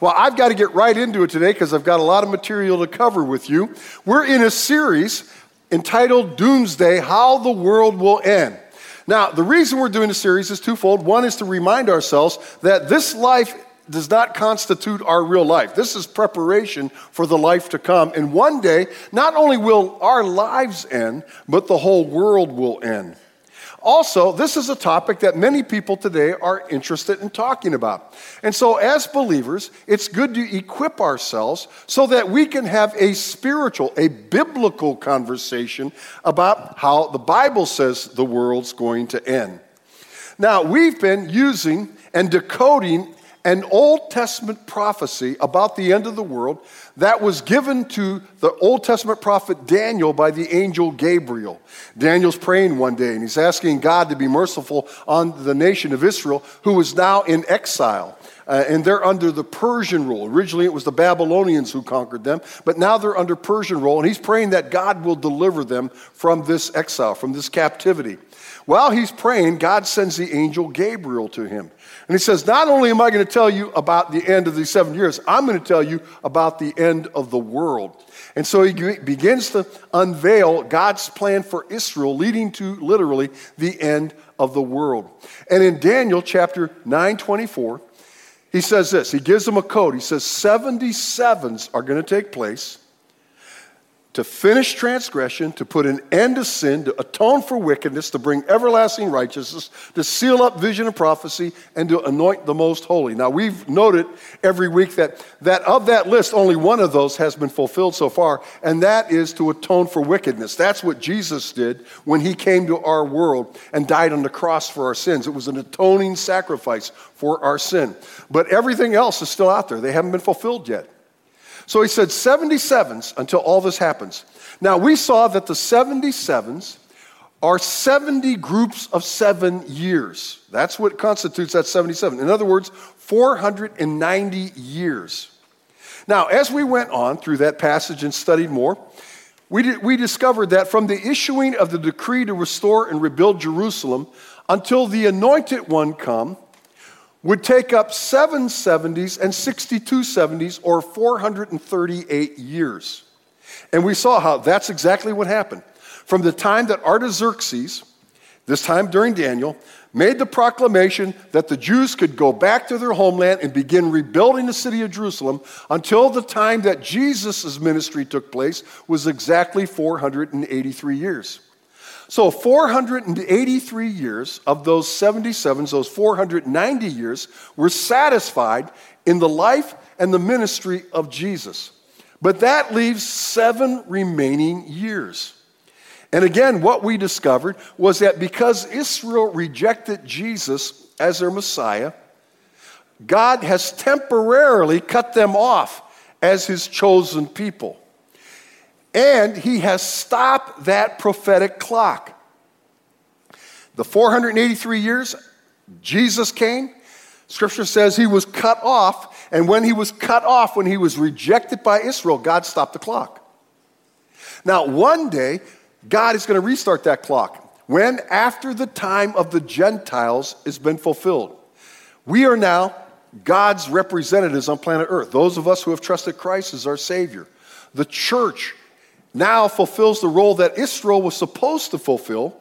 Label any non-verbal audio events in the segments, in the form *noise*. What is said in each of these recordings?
Well, I've got to get right into it today because I've got a lot of material to cover with you. We're in a series entitled Doomsday How the World Will End. Now, the reason we're doing the series is twofold. One is to remind ourselves that this life does not constitute our real life. This is preparation for the life to come. And one day, not only will our lives end, but the whole world will end. Also, this is a topic that many people today are interested in talking about. And so, as believers, it's good to equip ourselves so that we can have a spiritual, a biblical conversation about how the Bible says the world's going to end. Now, we've been using and decoding an Old Testament prophecy about the end of the world that was given to the Old Testament prophet Daniel by the angel Gabriel. Daniel's praying one day and he's asking God to be merciful on the nation of Israel who is now in exile. Uh, and they're under the Persian rule. Originally, it was the Babylonians who conquered them, but now they're under Persian rule, and he's praying that God will deliver them from this exile, from this captivity. While he's praying, God sends the angel Gabriel to him. And he says, Not only am I going to tell you about the end of these seven years, I'm going to tell you about the end of the world. And so he begins to unveil God's plan for Israel, leading to literally the end of the world. And in Daniel chapter 9 24, he says this He gives them a code. He says, 77s are going to take place to finish transgression, to put an end to sin, to atone for wickedness, to bring everlasting righteousness, to seal up vision and prophecy, and to anoint the most holy. Now, we've noted every week that, that of that list, only one of those has been fulfilled so far, and that is to atone for wickedness. That's what Jesus did when he came to our world and died on the cross for our sins. It was an atoning sacrifice for our sin. But everything else is still out there, they haven't been fulfilled yet. So he said 77s until all this happens. Now we saw that the 77s are 70 groups of seven years. That's what constitutes that 77. In other words, 490 years. Now, as we went on through that passage and studied more, we, did, we discovered that from the issuing of the decree to restore and rebuild Jerusalem until the anointed one come, would take up seven 70s and 62 70s, or 438 years. And we saw how that's exactly what happened. From the time that Artaxerxes, this time during Daniel, made the proclamation that the Jews could go back to their homeland and begin rebuilding the city of Jerusalem until the time that Jesus' ministry took place was exactly 483 years. So 483 years of those 77s, those 490 years, were satisfied in the life and the ministry of Jesus. But that leaves seven remaining years. And again, what we discovered was that because Israel rejected Jesus as their Messiah, God has temporarily cut them off as his chosen people. And he has stopped that prophetic clock. The 483 years Jesus came, scripture says he was cut off. And when he was cut off, when he was rejected by Israel, God stopped the clock. Now, one day, God is going to restart that clock. When? After the time of the Gentiles has been fulfilled. We are now God's representatives on planet Earth, those of us who have trusted Christ as our Savior. The church now fulfills the role that Israel was supposed to fulfill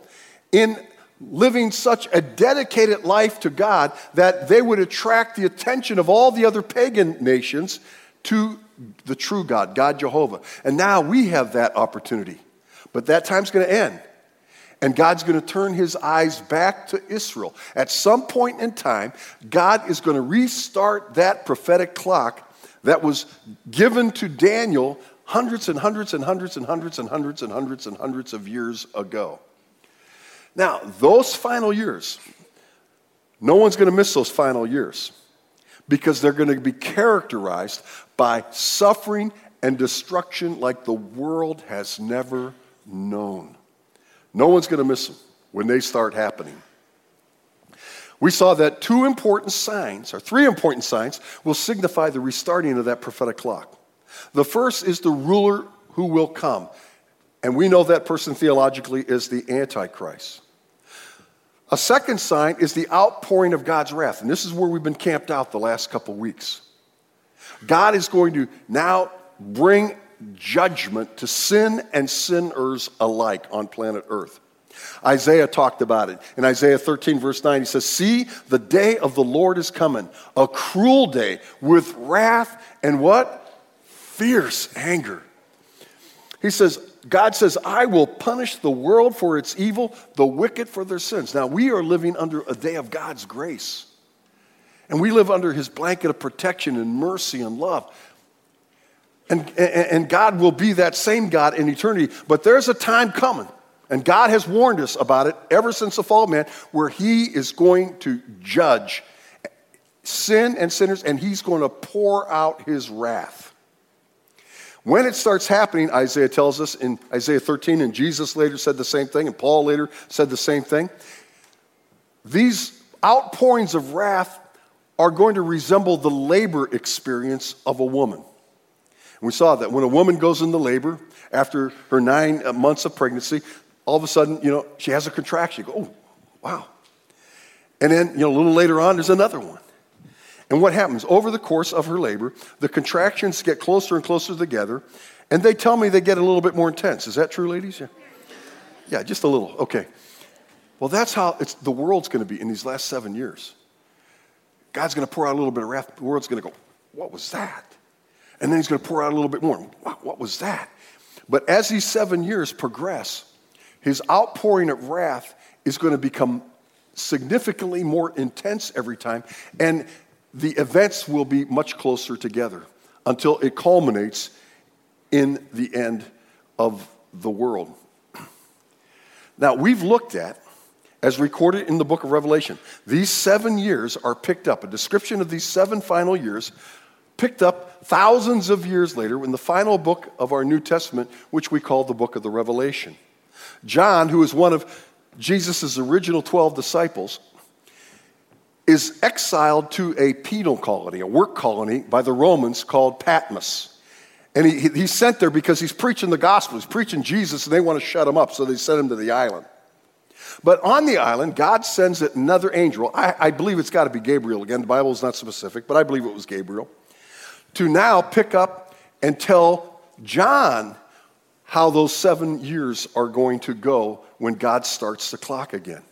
in living such a dedicated life to God that they would attract the attention of all the other pagan nations to the true God, God Jehovah. And now we have that opportunity. But that time's going to end. And God's going to turn his eyes back to Israel. At some point in time, God is going to restart that prophetic clock that was given to Daniel hundreds and hundreds and hundreds and hundreds and hundreds and hundreds and hundreds of years ago. Now, those final years, no one's going to miss those final years because they're going to be characterized by suffering and destruction like the world has never known. No one's going to miss them when they start happening. We saw that two important signs, or three important signs, will signify the restarting of that prophetic clock. The first is the ruler who will come. And we know that person theologically is the Antichrist. A second sign is the outpouring of God's wrath. And this is where we've been camped out the last couple weeks. God is going to now bring judgment to sin and sinners alike on planet Earth. Isaiah talked about it. In Isaiah 13, verse 9, he says, See, the day of the Lord is coming, a cruel day with wrath and what? Fierce anger. He says, God says, I will punish the world for its evil, the wicked for their sins. Now, we are living under a day of God's grace. And we live under his blanket of protection and mercy and love. And, and, God will be that same God in eternity. But there's a time coming, and God has warned us about it ever since the fall of man, where He is going to judge sin and sinners, and He's going to pour out His wrath. When it starts happening, Isaiah tells us in Isaiah 13, and Jesus later said the same thing, and Paul later said the same thing. These outpourings of wrath are going to resemble the labor experience of a woman. And we saw that when a woman goes into labor after her nine uh, months of pregnancy, all of a sudden, you know, she has a contraction. You go, oh, wow. And then, you know, a little later on, there's another one. And what happens? Over the course of her labor, the contractions get closer and closer together, and they tell me they get a little bit more intense. Is that true, ladies? Yeah, yeah just a little. Okay. Well, that's how it's, the world's going to be in these last seven years. God's going to pour out a little bit of wrath. The world's going to go, What was that? And then he's going to pour out a little bit more. What, what was that? But as these seven years progress, his outpouring of wrath is going to become significantly more intense every time. And the events will be much closer together until it culminates in the end of the world. *clears throat* Now, we've looked at, as recorded in the book of Revelation, these seven years are picked up. A description of these seven final years picked up thousands of years later in the final book of our New Testament, which we call the book of the Revelation. John, who is one of Jesus' original 12 disciples, is exiled to a penal colony, a work colony by the Romans called Patmos. And he, he's sent there because he's preaching the gospel. He's preaching Jesus, and they want to shut him up, so they send him to the island. But on the island, God sends another angel. I, I believe it's got to be Gabriel again. The Bible is not specific, but I believe it was Gabriel. To now pick up and tell John how those seven years are going to go when God starts the clock again.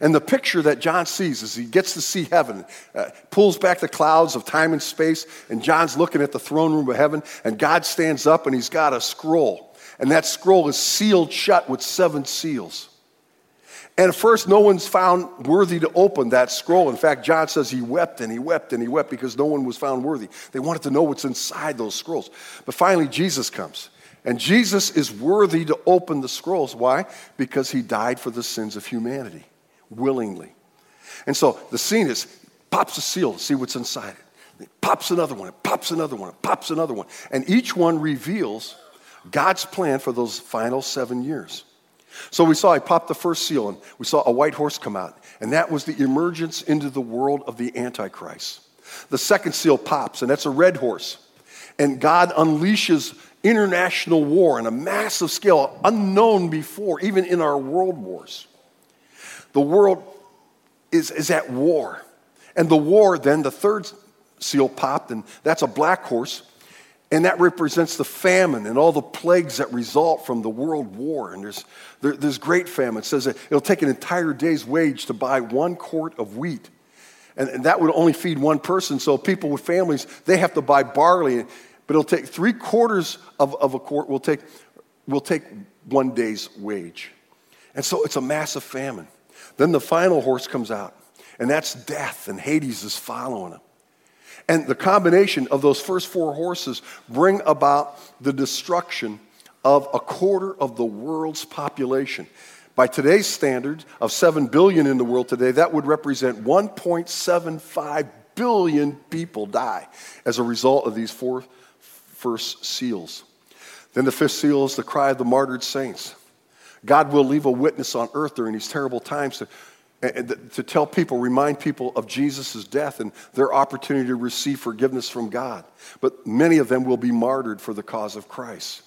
And the picture that John sees is he gets to see heaven, uh, pulls back the clouds of time and space, and John's looking at the throne room of heaven, and God stands up and he's got a scroll. And that scroll is sealed shut with seven seals. And at first, no one's found worthy to open that scroll. In fact, John says he wept and he wept and he wept because no one was found worthy. They wanted to know what's inside those scrolls. But finally, Jesus comes. And Jesus is worthy to open the scrolls. Why? Because he died for the sins of humanity willingly. And so the scene is pops a seal to see what's inside it. It pops another one, it pops another one, it pops another one. And each one reveals God's plan for those final seven years. So we saw he popped the first seal and we saw a white horse come out. And that was the emergence into the world of the Antichrist. The second seal pops, and that's a red horse. And God unleashes international war on a massive scale, unknown before, even in our world wars. The world is, is at war. And the war, then, the third seal popped, and that's a black horse. And that represents the famine and all the plagues that result from the world war. And there's, there, there's great famine. It says it'll take an entire day's wage to buy one quart of wheat. And, and that would only feed one person. So people with families, they have to buy barley. But it'll take three quarters of, of a quart will take, will take one day's wage. And so it's a massive famine. Then the final horse comes out, and that's death, and Hades is following him. And the combination of those first four horses bring about the destruction of a quarter of the world's population. By today's standard of 7 billion in the world today, that would represent 1.75 billion people die as a result of these four first seals. Then the fifth seal is the cry of the martyred saints. God will leave a witness on earth during these terrible times to, eh, eh, to tell people, remind people of Jesus' death and their opportunity to receive forgiveness from God. But many of them will be martyred for the cause of Christ.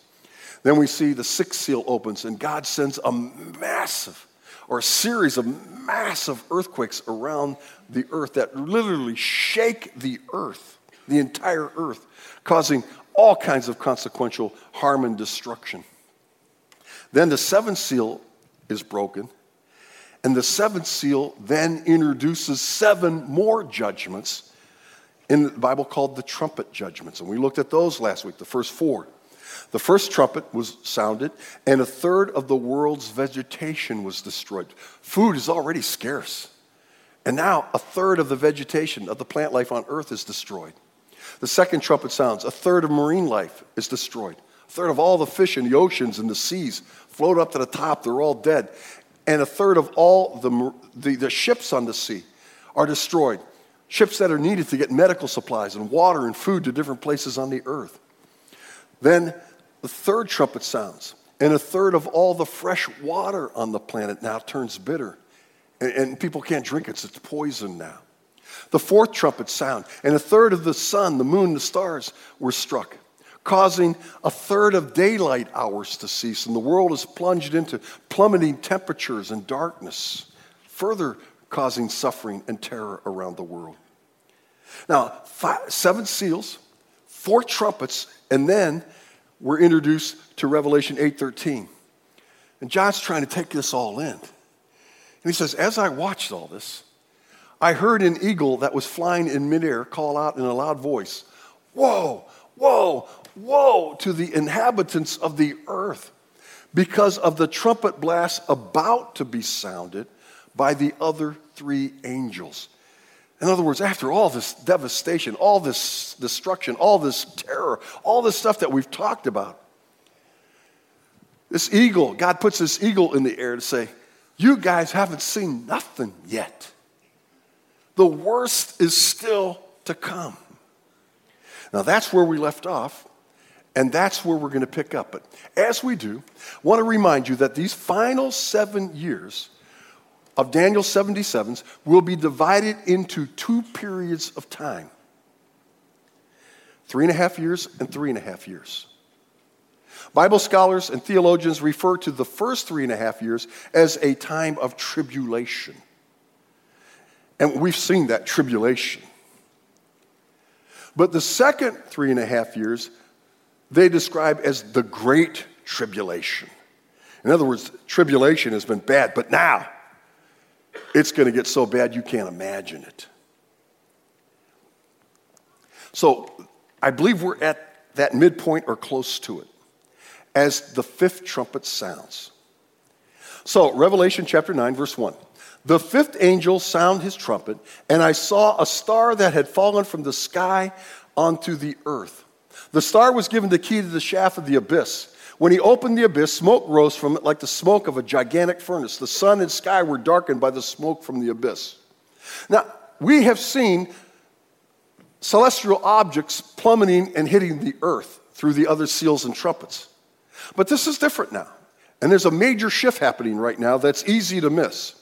Then we see the sixth seal opens, and God sends a massive or a series of massive earthquakes around the earth that literally shake the earth. the entire earth, causing all kinds of consequential harm and destruction. Then the seventh seal is broken, and the seventh seal then introduces seven more judgments in the Bible called the trumpet judgments. And we looked at those last week, the first four. The first trumpet was sounded, and a third of the world's vegetation was destroyed. Food is already scarce. And now a third of the vegetation of the plant life on earth is destroyed. The second trumpet sounds, a third of marine life is destroyed. A third of all the fish in the oceans and the seas float up to the top, they're all dead. And a third of all the, the, the ships on the sea are destroyed. Ships that are needed to get medical supplies and water and food to different places on the earth. Then the third trumpet sounds, and a third of all the fresh water on the planet now turns bitter. And, and people can't drink it, it's poison now. The fourth trumpet sound, and a third of the sun, the moon, the stars were struck, causing a third of daylight hours to cease, and the world is plunged into plummeting temperatures and darkness, further causing suffering and terror around the world. Now, five, seven seals, four trumpets, and then we're introduced to Revelation 8:13. And John's trying to take this all in. And he says, As I watched all this, I heard an eagle that was flying in midair call out in a loud voice, Whoa, whoa, whoa to the inhabitants of the earth because of the trumpet blast about to be sounded by the other three angels. In other words, after all this devastation, all this destruction, all this terror, all this stuff that we've talked about, this eagle, God puts this eagle in the air to say, You guys haven't seen nothing yet. The worst is still to come. Now, that's where we left off, and that's where we're going to pick up. But as we do, I want to remind you that these final seven years of Daniel's 77s will be divided into two periods of time three and a half years and three and a half years. Bible scholars and theologians refer to the first three and a half years as a time of tribulation. And we've seen that tribulation. But the second three and a half years, they describe as the great tribulation. In other words, tribulation has been bad, but now it's going to get so bad you can't imagine it. So I believe we're at that midpoint or close to it as the fifth trumpet sounds. So, Revelation chapter 9, verse 1. The fifth angel sounded his trumpet, and I saw a star that had fallen from the sky onto the earth. The star was given the key to the shaft of the abyss. When he opened the abyss, smoke rose from it like the smoke of a gigantic furnace. The sun and sky were darkened by the smoke from the abyss. Now, we have seen celestial objects plummeting and hitting the earth through the other seals and trumpets. But this is different now. And there's a major shift happening right now that's easy to miss.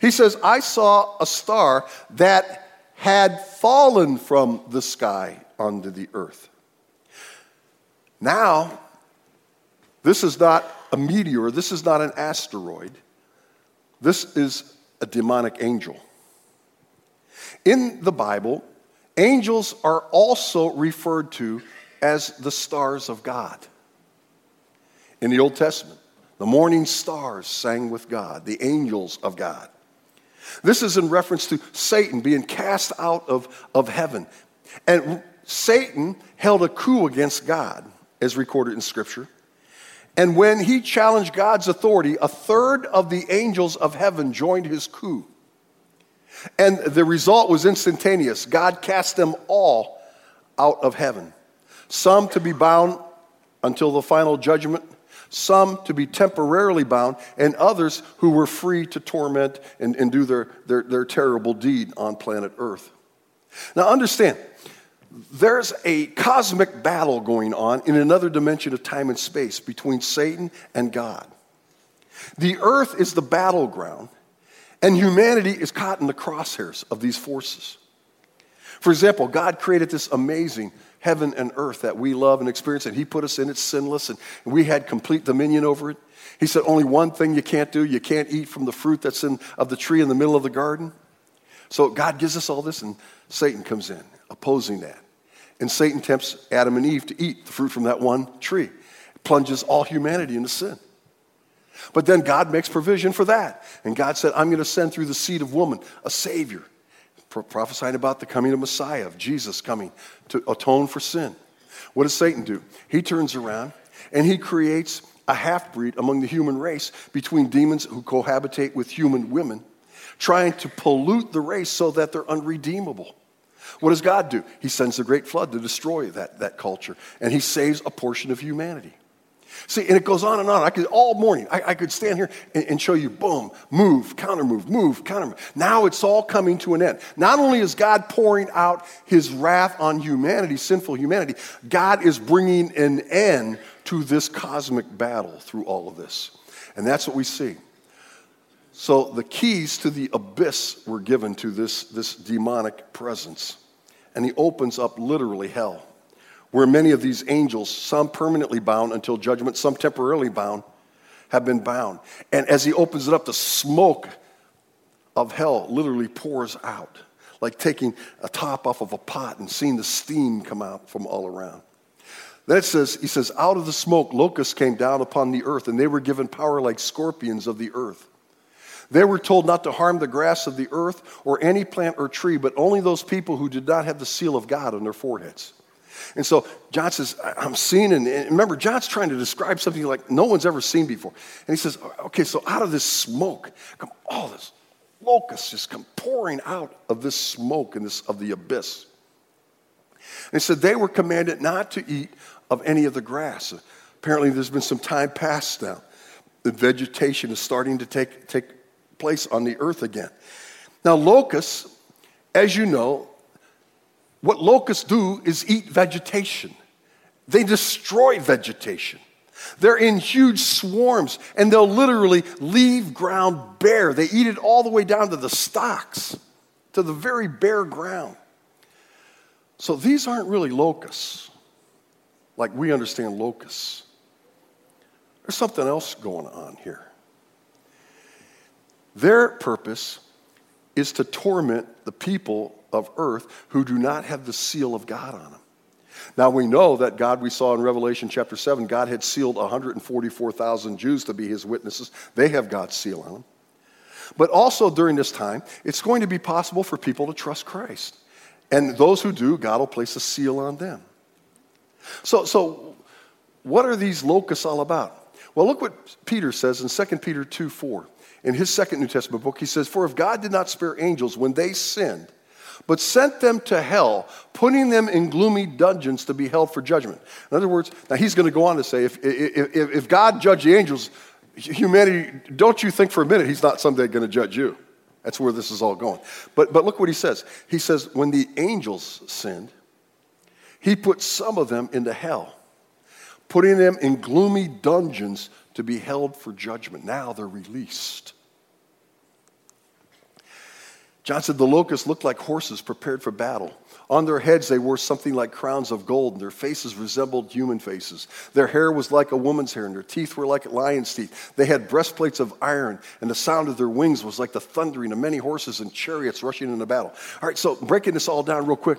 He says, I saw a star that had fallen from the sky onto the earth. Now, this is not a meteor, this is not an asteroid. This is a demonic angel. In the Bible, angels are also referred to as the stars of God. In the Old Testament, the morning stars sang with God, the angels of God. This is in reference to Satan being cast out of, of heaven. And Satan held a coup against God, as recorded in Scripture. And when he challenged God's authority, a third of the angels of heaven joined his coup. And the result was instantaneous. God cast them all out of heaven. Some to be bound until the final judgment, some to be temporarily bound, and others who were free to torment and, and do their, their, their terrible deed on planet Earth. Now, understand, there's a cosmic battle going on in another dimension of time and space between Satan and God. The earth is the battleground, and humanity is caught in the crosshairs of these forces. For example, God created this amazing heaven and earth that we love and experience, and He put us in it sinless, and we had complete dominion over it. He said, Only one thing you can't do you can't eat from the fruit that's in, of the tree in the middle of the garden. So God gives us all this, and Satan comes in, opposing that. And Satan tempts Adam and Eve to eat the fruit from that one tree, plunges all humanity into sin. But then God makes provision for that. And God said, I'm going to send through the seed of woman a Savior, prophesying about the coming of Messiah, of Jesus coming to atone for sin. What does Satan do? He turns around and he creates a half breed among the human race between demons who cohabitate with human women, trying to pollute the race so that they're unredeemable. What does God do? He sends the great flood to destroy that, that culture, and he saves a portion of humanity. See, and it goes on and on. I could all morning, I, I could stand here and, and, show you, boom, move, counter move, move, counter move. Now it's all coming to an end. Not only is God pouring out his wrath on humanity, sinful humanity, God is bringing an end to this cosmic battle through all of this. And that's what we see. So the keys to the abyss were given to this, this demonic presence. And he opens up literally hell where many of these angels, some permanently bound until judgment, some temporarily bound, have been bound. And as he opens it up, the smoke of hell literally pours out, like taking a top off of a pot and seeing the steam come out from all around. Then it says, he says, out of the smoke, locusts came down upon the earth, and they were given power like scorpions of the earth. They were told not to harm the grass of the earth or any plant or tree, but only those people who did not have the seal of God on their foreheads. And so John says, I'm seeing, and remember, John's trying to describe something like no one's ever seen before. And he says, okay, so out of this smoke, come all this locusts just come pouring out of this smoke and this of the abyss. And he said they were commanded not to eat of any of the grass. Apparently, there's been some time passed now. The vegetation is starting to take, take place on the earth again. Now, locusts, as you know, what locusts do is eat vegetation. They destroy vegetation. They're in huge swarms and they'll literally leave ground bare. They eat it all the way down to the stalks, to the very bare ground. So these aren't really locusts like we understand locusts. There's something else going on here. Their purpose is to torment the people of earth who do not have the seal of God on them. Now we know that God, we saw in Revelation chapter 7, God had sealed 144,000 Jews to be his witnesses. They have God's seal on them. But also during this time, it's going to be possible for people to trust Christ. And those who do, God will place a seal on them. So, so what are these locusts all about? Well, look what Peter says in 2 Peter 2 4. In his second New Testament book, he says, For if God did not spare angels when they sinned, but sent them to hell, putting them in gloomy dungeons to be held for judgment. In other words, now he's going to go on to say, if, if, if God judged the angels, humanity, don't you think for a minute he's not someday going to judge you. That's where this is all going. But, but look what he says. He says, when the angels sinned, he put some of them into hell, putting them in gloomy dungeons to be held for judgment. Now they're released. John said the locusts looked like horses prepared for battle. On their heads, they wore something like crowns of gold, and their faces resembled human faces. Their hair was like a woman's hair, and their teeth were like lion's teeth. They had breastplates of iron, and the sound of their wings was like the thundering of many horses and chariots rushing into battle. All right, so breaking this all down real quick.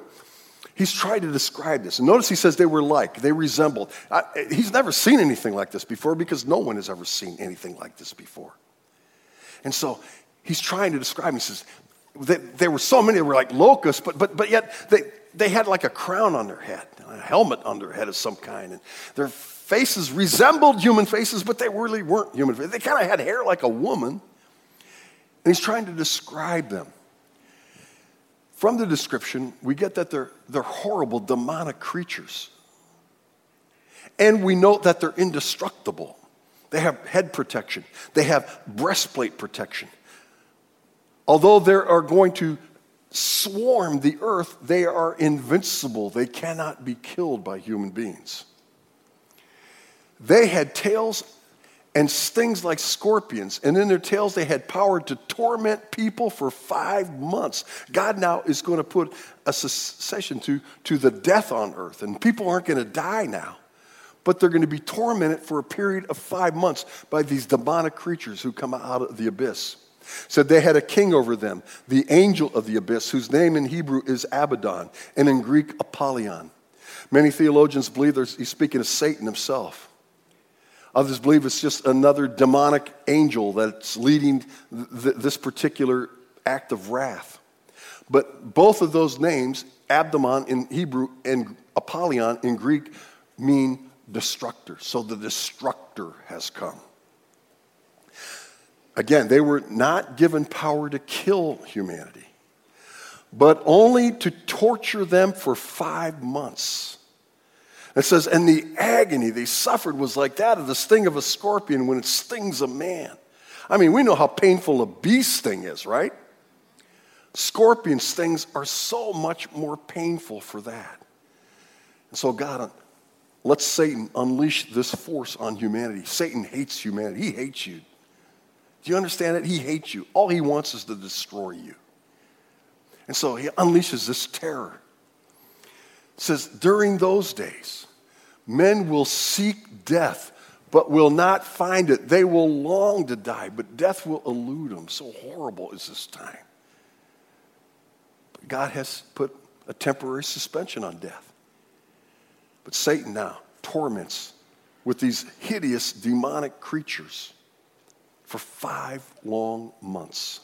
He's trying to describe this. And notice he says they were like, they resembled. I, he's never seen anything like this before because no one has ever seen anything like this before. And so he's trying to describe, he says, there were so many that were like locusts, but, but, but yet they, they had like a crown on their head, a helmet on their head of some kind. And their faces resembled human faces, but they really weren't human faces. They kind of had hair like a woman. And he's trying to describe them. From the description, we get that they're, they're horrible, demonic creatures. And we note that they're indestructible. They have head protection, they have breastplate protection. Although they are going to swarm the earth, they are invincible. They cannot be killed by human beings. They had tails and stings like scorpions, and in their tails they had power to torment people for five months. God now is going to put a cessation to, to the death on earth, and people aren't going to die now, but they're going to be tormented for a period of five months by these demonic creatures who come out of the abyss said they had a king over them, the angel of the abyss, whose name in Hebrew is Abaddon, and in Greek, Apollyon. Many theologians believe he's speaking of Satan himself. Others believe it's just another demonic angel that's leading th- this particular act of wrath. But both of those names, Abaddon in Hebrew and Apollyon in Greek, mean destructor. So the destructor has come. Again, they were not given power to kill humanity, but only to torture them for five months. It says, and the agony they suffered was like that of the sting of a scorpion when it stings a man. I mean, we know how painful a bee sting is, right? Scorpion stings are so much more painful for that. And so, God, uh, let Satan unleash this force on humanity. Satan hates humanity, he hates you. Do you understand it? He hates you. All he wants is to destroy you. And so he unleashes this terror. It says, during those days, men will seek death, but will not find it. They will long to die, but death will elude them. So horrible is this time. But God has put a temporary suspension on death. But Satan now torments with these hideous demonic creatures for five long months.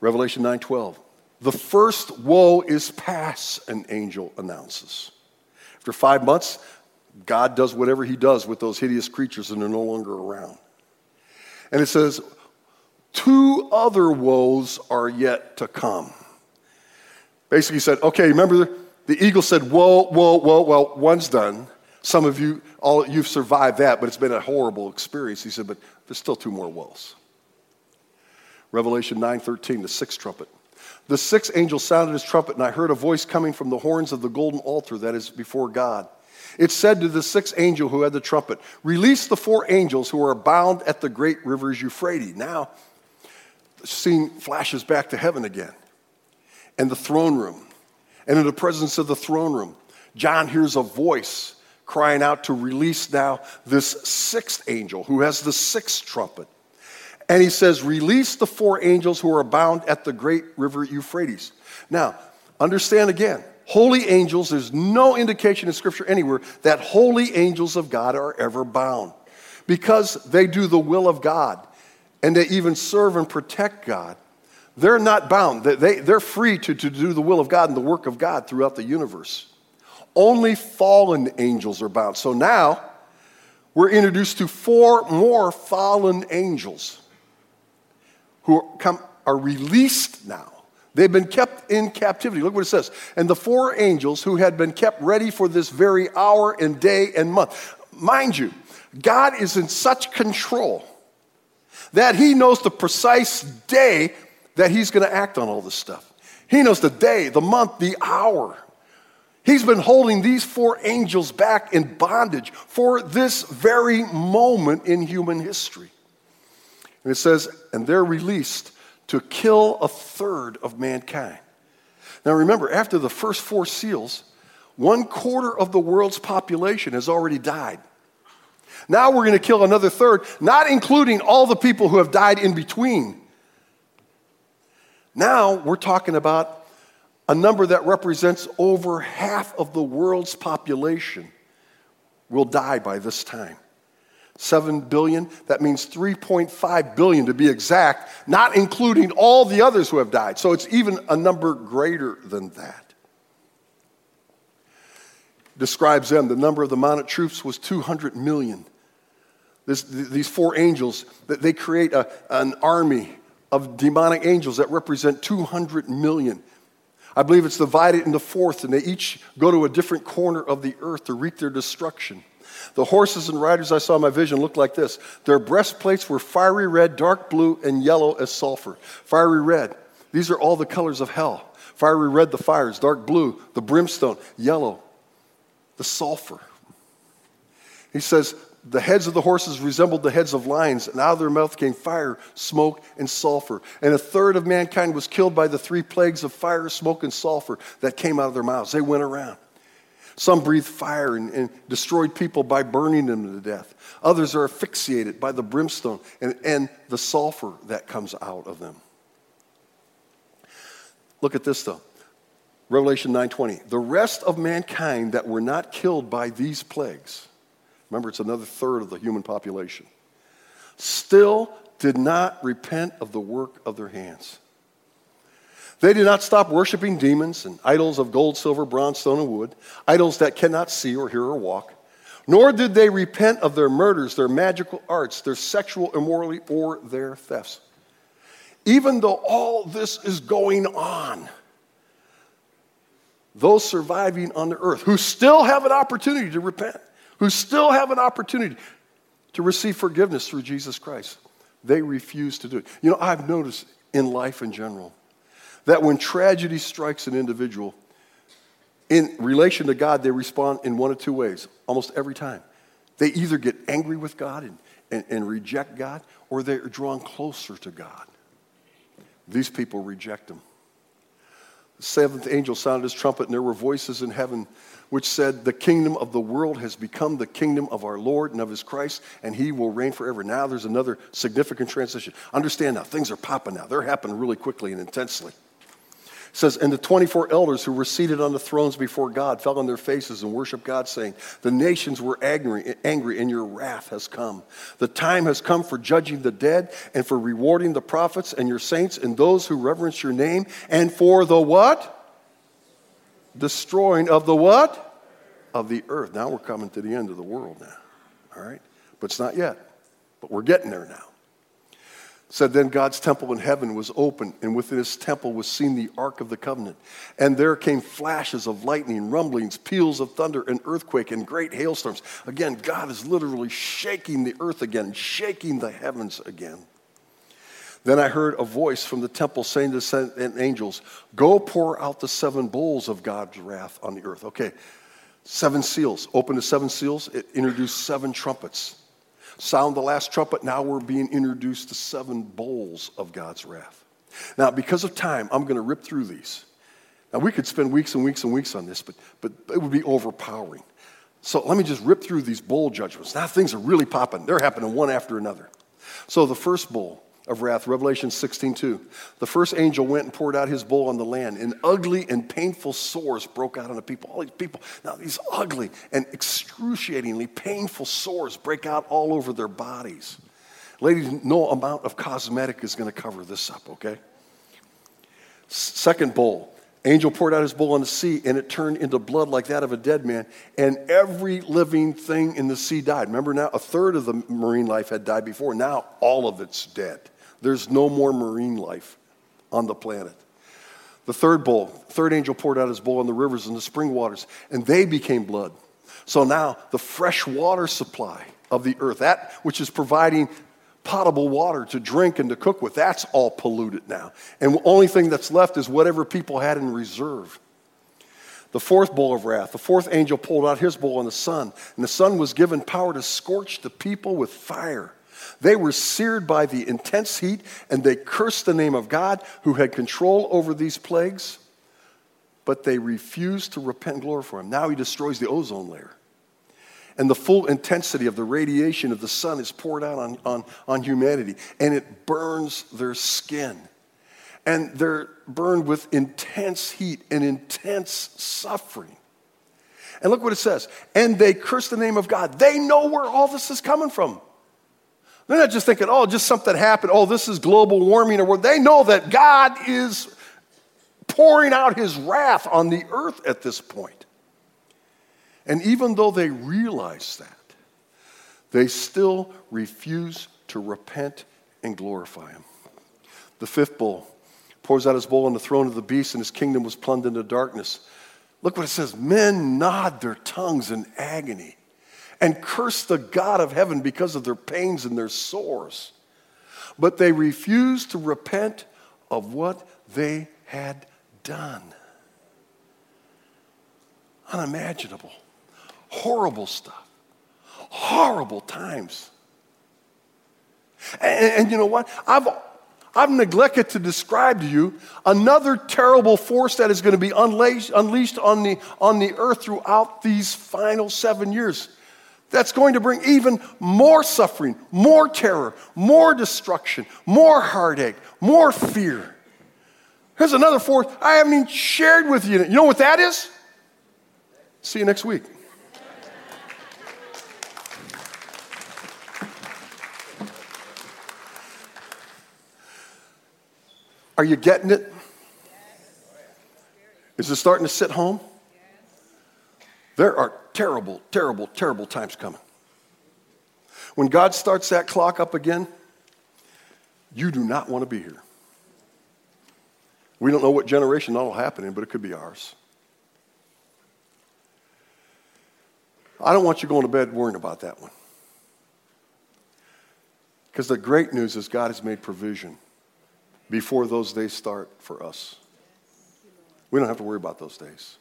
Revelation 9:12. The first woe is past, an angel announces. After five months, God does whatever he does with those hideous creatures and they're no longer around. And it says, two other woes are yet to come. Basically, he said, okay, remember the eagle said, Whoa, whoa, whoa, well, one's done. Some of you, all you've survived that, but it's been a horrible experience. He said, but there's still two more woes. Revelation 9:13, the sixth trumpet. The sixth angel sounded his trumpet, and I heard a voice coming from the horns of the golden altar that is before God. It said to the sixth angel who had the trumpet, Release the four angels who are bound at the great rivers Euphrates. Now, the scene flashes back to heaven again and the throne room. And in the presence of the throne room, John hears a voice crying out to release now this sixth angel who has the sixth trumpet. And he says, Release the four angels who are bound at the great river Euphrates. Now, understand again, holy angels, there's no indication in Scripture anywhere that holy angels of God are ever bound because they do the will of God and they even serve and protect God. They're not bound. They, they're free to, to do the will of God and the work of God throughout the universe. Only fallen angels are bound. So now we're introduced to four more fallen angels who come, are released now. They've been kept in captivity. Look what it says. And the four angels who had been kept ready for this very hour and day and month. Mind you, God is in such control that He knows the precise day that he's going to act on all this stuff. He knows the day, the month, the hour. He's been holding these four angels back in bondage for this very moment in human history. And it says, and they're released to kill a third of mankind. Now remember, after the first four seals, one quarter of the world's population has already died. Now we're going to kill another third, not including all the people who have died in between now we're talking about a number that represents over half of the world's population will die by this time. 7 billion, that means 3.5 billion to be exact, not including all the others who have died. So it's even a number greater than that. Describes them, the number of the mounted troops was 200 million. This, these four angels, that they create a, an army of demonic angels that represent 200 million. I believe it's divided into fourths, and they each go to a different corner of the earth to wreak their destruction. The horses and riders I saw in my vision looked like this. Their breastplates were fiery red, dark blue, and yellow as sulfur. Fiery red, these are all the colors of hell. Fiery red, the fires, dark blue, the brimstone, yellow, the sulfur. He says, the heads of the horses resembled the heads of lions, and out of their mouth came fire, smoke, and sulfur. And a third of mankind was killed by the three plagues of fire, smoke, and sulfur that came out of their mouths. They went around. Some breathed fire and, and destroyed people by burning them to death. Others are asphyxiated by the brimstone and, and the sulfur that comes out of them. Look at this, though. Revelation 9:20. The rest of mankind that were not killed by these plagues. Remember it's another third of the human population. Still did not repent of the work of their hands. They did not stop worshiping demons and idols of gold, silver, bronze, stone, and wood, idols that cannot see or hear or walk. Nor did they repent of their murders, their magical arts, their sexual immorality, or their thefts. Even though all this is going on, those surviving on the earth who still have an opportunity to repent, who still have an opportunity to receive forgiveness through Jesus Christ, they refuse to do it. You know, I've noticed in life in general that when tragedy strikes an individual, in relation to God, they respond in one of two ways almost every time. They either get angry with God and, and, and reject God, or they're drawn closer to God. These people reject Him. The seventh angel sounded his trumpet, and there were voices in heaven which said, The kingdom of the world has become the kingdom of our Lord and of his Christ, and he will reign forever. Now there's another significant transition. Understand now, things are popping now. They're happening really quickly and intensely says, And the 24 elders who were seated on the thrones before God fell on their faces and worshiped God, saying, The nations were angry, angry, and your wrath has come. The time has come for judging the dead and for rewarding the prophets and your saints and those who reverence your name, and for the what? Destroying of the what? Of the earth. Now we're coming to the end of the world now. All right? But it's not yet. But we're getting there now said then God's temple in heaven was open, and within his temple was seen the ark of the covenant. And there came flashes of lightning, rumblings, peals of thunder, an earthquake, and great hailstorms. Again, God is literally shaking the earth again, shaking the heavens again. Then I heard a voice from the temple saying to the angels, Go pour out the seven bowls of God's wrath on the earth. Okay, seven seals. Open the seven seals, it introduced seven trumpets sound the last trumpet, now we're being introduced to seven bowls of God's wrath. Now, because of time, I'm going to rip through these. Now, we could spend weeks and weeks and weeks on this, but, but it would be overpowering. So let me just rip through these bowl judgments. Now, things are really popping. They're happening one after another. So, the first bowl of wrath, Revelation 16 2. The first angel went and poured out his bowl on the land, and ugly and painful sores broke out on the people. All these people, now these ugly and excruciatingly painful sores break out all over their bodies. Ladies, no amount of cosmetic is going to cover this up, okay? Second bowl. Angel poured out his bowl on the sea, and it turned into blood like that of a dead man, and every living thing in the sea died. Remember now, a third of the marine life had died before. Now all of it's dead. There's no more marine life on the planet. The third bowl, third angel poured out his bowl on the rivers and the spring waters, and they became blood. So now the fresh water supply of the earth, that which is providing potable water to drink and to cook with, that's all polluted now. And the only thing that's left is whatever people had in reserve. The fourth bowl of wrath, the fourth angel pulled out his bowl on the sun, and the sun was given power to scorch the people with fire. They were seared by the intense heat and they cursed the name of God who had control over these plagues, but they refused to repent and glorify Him. Now He destroys the ozone layer. And the full intensity of the radiation of the sun is poured out on, on, on humanity, and it burns their skin. And they're burned with intense heat and intense suffering. And look what it says. And they curse the name of God. They know where all this is coming from. They're not just thinking, oh, just something happened. Oh, this is global warming or what. They know that God is pouring out his wrath on the earth at this point. And even though they realize that, they still refuse to repent and glorify him. The fifth bowl pours out his bowl on the throne of the beast, and his kingdom was plunged into darkness. Look what it says men nod their tongues in agony and curse the God of heaven because of their pains and their sores. But they refused to repent of what they had done. Unimaginable, horrible stuff, horrible times. And, and, you know what? I've, I've neglected to describe to you another terrible force that is going to be unleashed, unleashed on, the, on the earth throughout these final seven years that's going to bring even more suffering, more terror, more destruction, more heartache, more fear. Here's another fourth I haven't even shared with you. You know what that is? See you next week. Are you getting it? Is it starting to sit home? There are terrible, terrible, terrible times coming. When God starts that clock up again, you do not want to be here. We don't know what generation that'll happen in, but it could be ours. I don't want you going to bed worrying about that one. Because the great news is God has made provision before those days start for us. We don't have to worry about those days.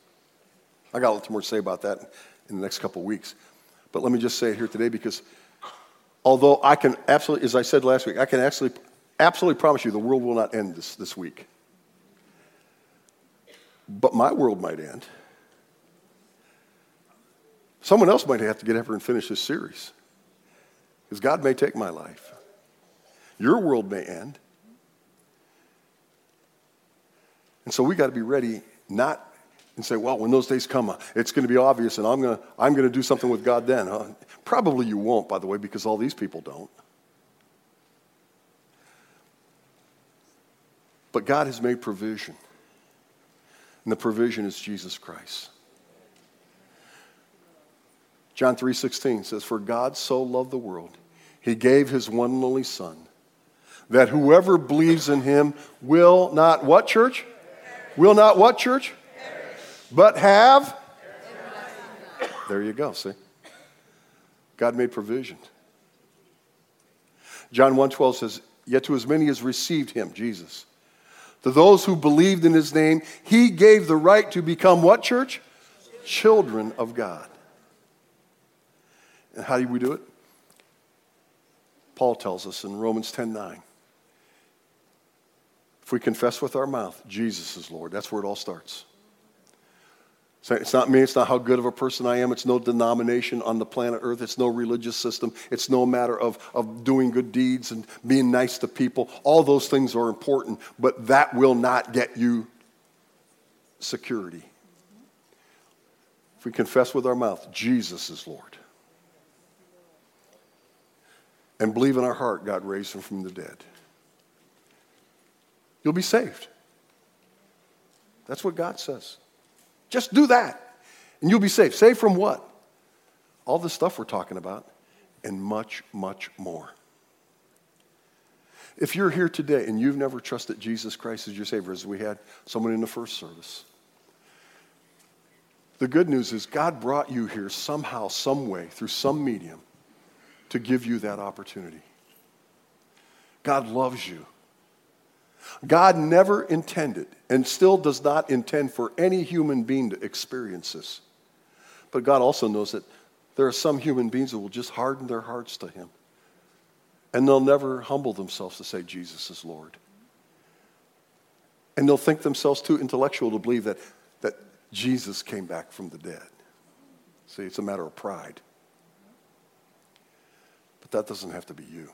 I got a lot more to say about that in the next couple weeks. But let me just say it here today because although I can absolutely, as I said last week, I can actually absolutely promise you the world will not end this, this week. But my world might end. Someone else might have to get over and finish this series. Because God may take my life. Your world may end. And so we got to be ready, not and say, well, when those days come, uh, it's going to be obvious and I'm going to, I'm going to do something with God then. Huh? Probably you won't, by the way, because all these people don't. But God has made provision. And the provision is Jesus Christ. John 3:16 says for God so loved the world he gave his one and only son that whoever believes in him will not what church? Will not what church? But have There you go, see? God made provision. John 1:12 says, "Yet to as many as received him, Jesus, to those who believed in his name, he gave the right to become what church? Children of God. And how do we do it? Paul tells us in Romans 10:9. If we confess with our mouth, Jesus is Lord, that's where it all starts. It's not me, it's not how good of a person I am, it's no denomination on the planet Earth, it's no religious system, it's no matter of, of doing good deeds and being nice to people. All those things are important, but that will not get you security. If we confess with our mouth, Jesus is Lord, and believe in our heart God raised him from the dead, you'll be saved. That's what God says. Just do that, and you'll be safe. Saved from what? All the stuff we're talking about, and much, much more. If you're here today and you've never trusted Jesus Christ as your Savior, as we had someone in the first service, the good news is God brought you here somehow, some way, through some medium, to give you that opportunity. God loves you. God never intended and still does not intend for any human being to experience this. But God also knows that there are some human beings that will just harden their hearts to Him. And they'll never humble themselves to say, Jesus is Lord. And they'll think themselves too intellectual to believe that, that Jesus came back from the dead. See, it's a matter of pride. But that doesn't have to be you.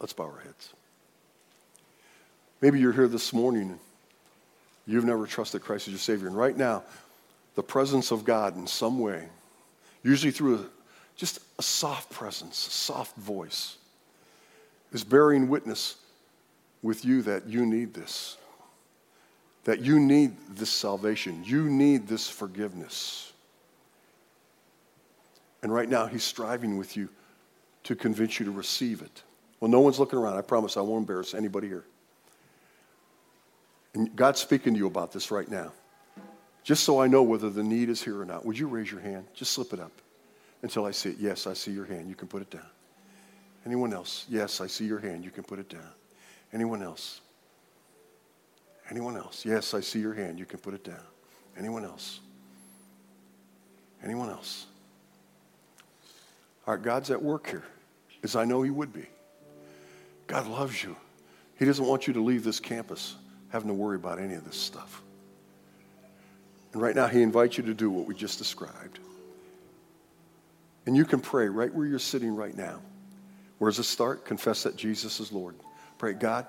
Let's bow our heads. Maybe you're here this morning and you've never trusted Christ as your Savior. And right now, the presence of God in some way, usually through a, just a soft presence, a soft voice, is bearing witness with you that you need this, that you need this salvation, you need this forgiveness. And right now, He's striving with you to convince you to receive it. Well, no one's looking around. I promise I won't embarrass anybody here. And God's speaking to you about this right now. Just so I know whether the need is here or not, would you raise your hand? Just slip it up until I see it. Yes, I see your hand. You can put it down. Anyone else? Yes, I see your hand. You can put it down. Anyone else? Anyone else? Yes, I see your hand. You can put it down. Anyone else? Anyone else? All right, God's at work here, as I know He would be. God loves you. He doesn't want you to leave this campus having to worry about any of this stuff. And right now, He invites you to do what we just described. And you can pray right where you're sitting right now. Where does it start? Confess that Jesus is Lord. Pray, God,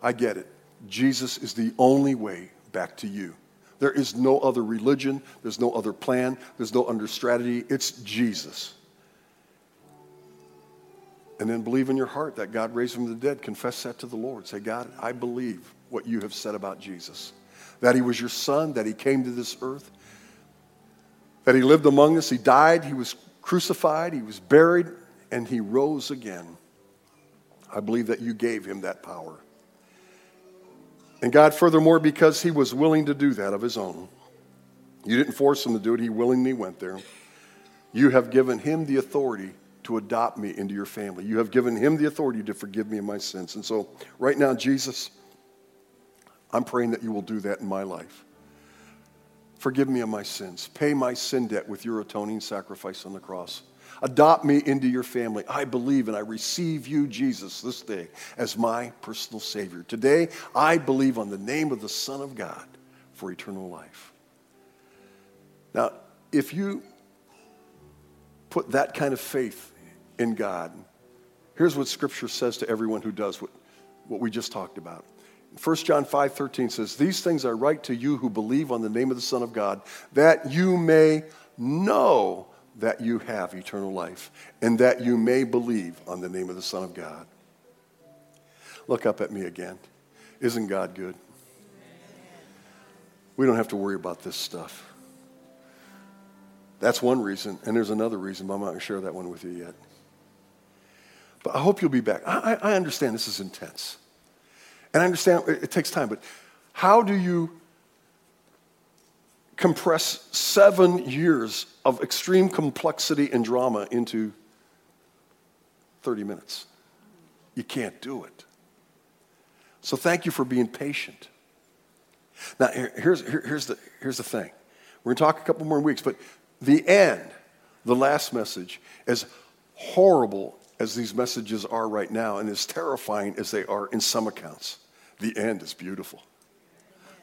I get it. Jesus is the only way back to you. There is no other religion, there's no other plan, there's no other strategy. It's Jesus. And then believe in your heart that God raised him from the dead. Confess that to the Lord. Say, God, I believe what you have said about Jesus. That he was your son, that he came to this earth, that he lived among us, he died, he was crucified, he was buried, and he rose again. I believe that you gave him that power. And God, furthermore, because he was willing to do that of his own, you didn't force him to do it, he willingly went there. You have given him the authority to adopt me into your family. You have given him the authority to forgive me of my sins. And so, right now, Jesus, I'm praying that you will do that in my life. Forgive me of my sins. Pay my sin debt with your atoning sacrifice on the cross. Adopt me into your family. I believe and I receive you, Jesus, this day as my personal Savior. Today, I believe on the name of the Son of God for eternal life. Now, if you put that kind of faith in God, here's what Scripture says to everyone who does what, what we just talked about. 1 John 5 13 says, These things I write to you who believe on the name of the Son of God, that you may know that you have eternal life, and that you may believe on the name of the Son of God. Look up at me again. Isn't God good? We don't have to worry about this stuff. That's one reason, and there's another reason, but I'm not going to share that one with you yet. But I hope you'll be back. I, I understand this is intense. And I understand it, takes time, but how do you compress seven years of extreme complexity and drama into 30 minutes. You can't do it. So thank you for being patient. Now, here's, here's, the, here's the thing. We're going to talk a couple more weeks, but the end, the last message, as horrible as these messages are right now and as terrifying as they are in some accounts, the end is beautiful.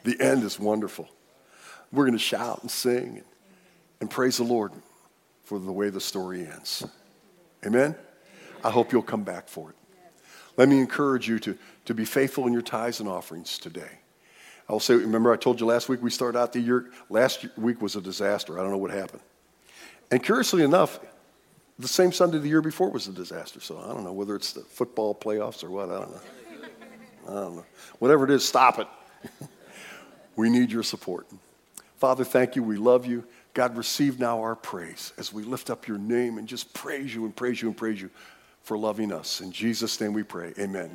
The end is wonderful. We're going to shout and sing and, and praise the Lord for the way the story ends. Amen? I hope you'll come back for it. Let me encourage you to, to be faithful in your tithes and offerings today. I'll say, remember I told you last week we started out the year, last week was a disaster. I don't know what happened. And curiously enough, the same Sunday the year before was a disaster. So I don't know whether it's the football playoffs or what. I don't know. I don't know. Um, whatever it is, stop it. *laughs* we need your support. Father, thank you. We love you. God, receive now our praise as we lift up your name and just praise you and praise you and praise you for loving us. In Jesus' name we pray. Amen.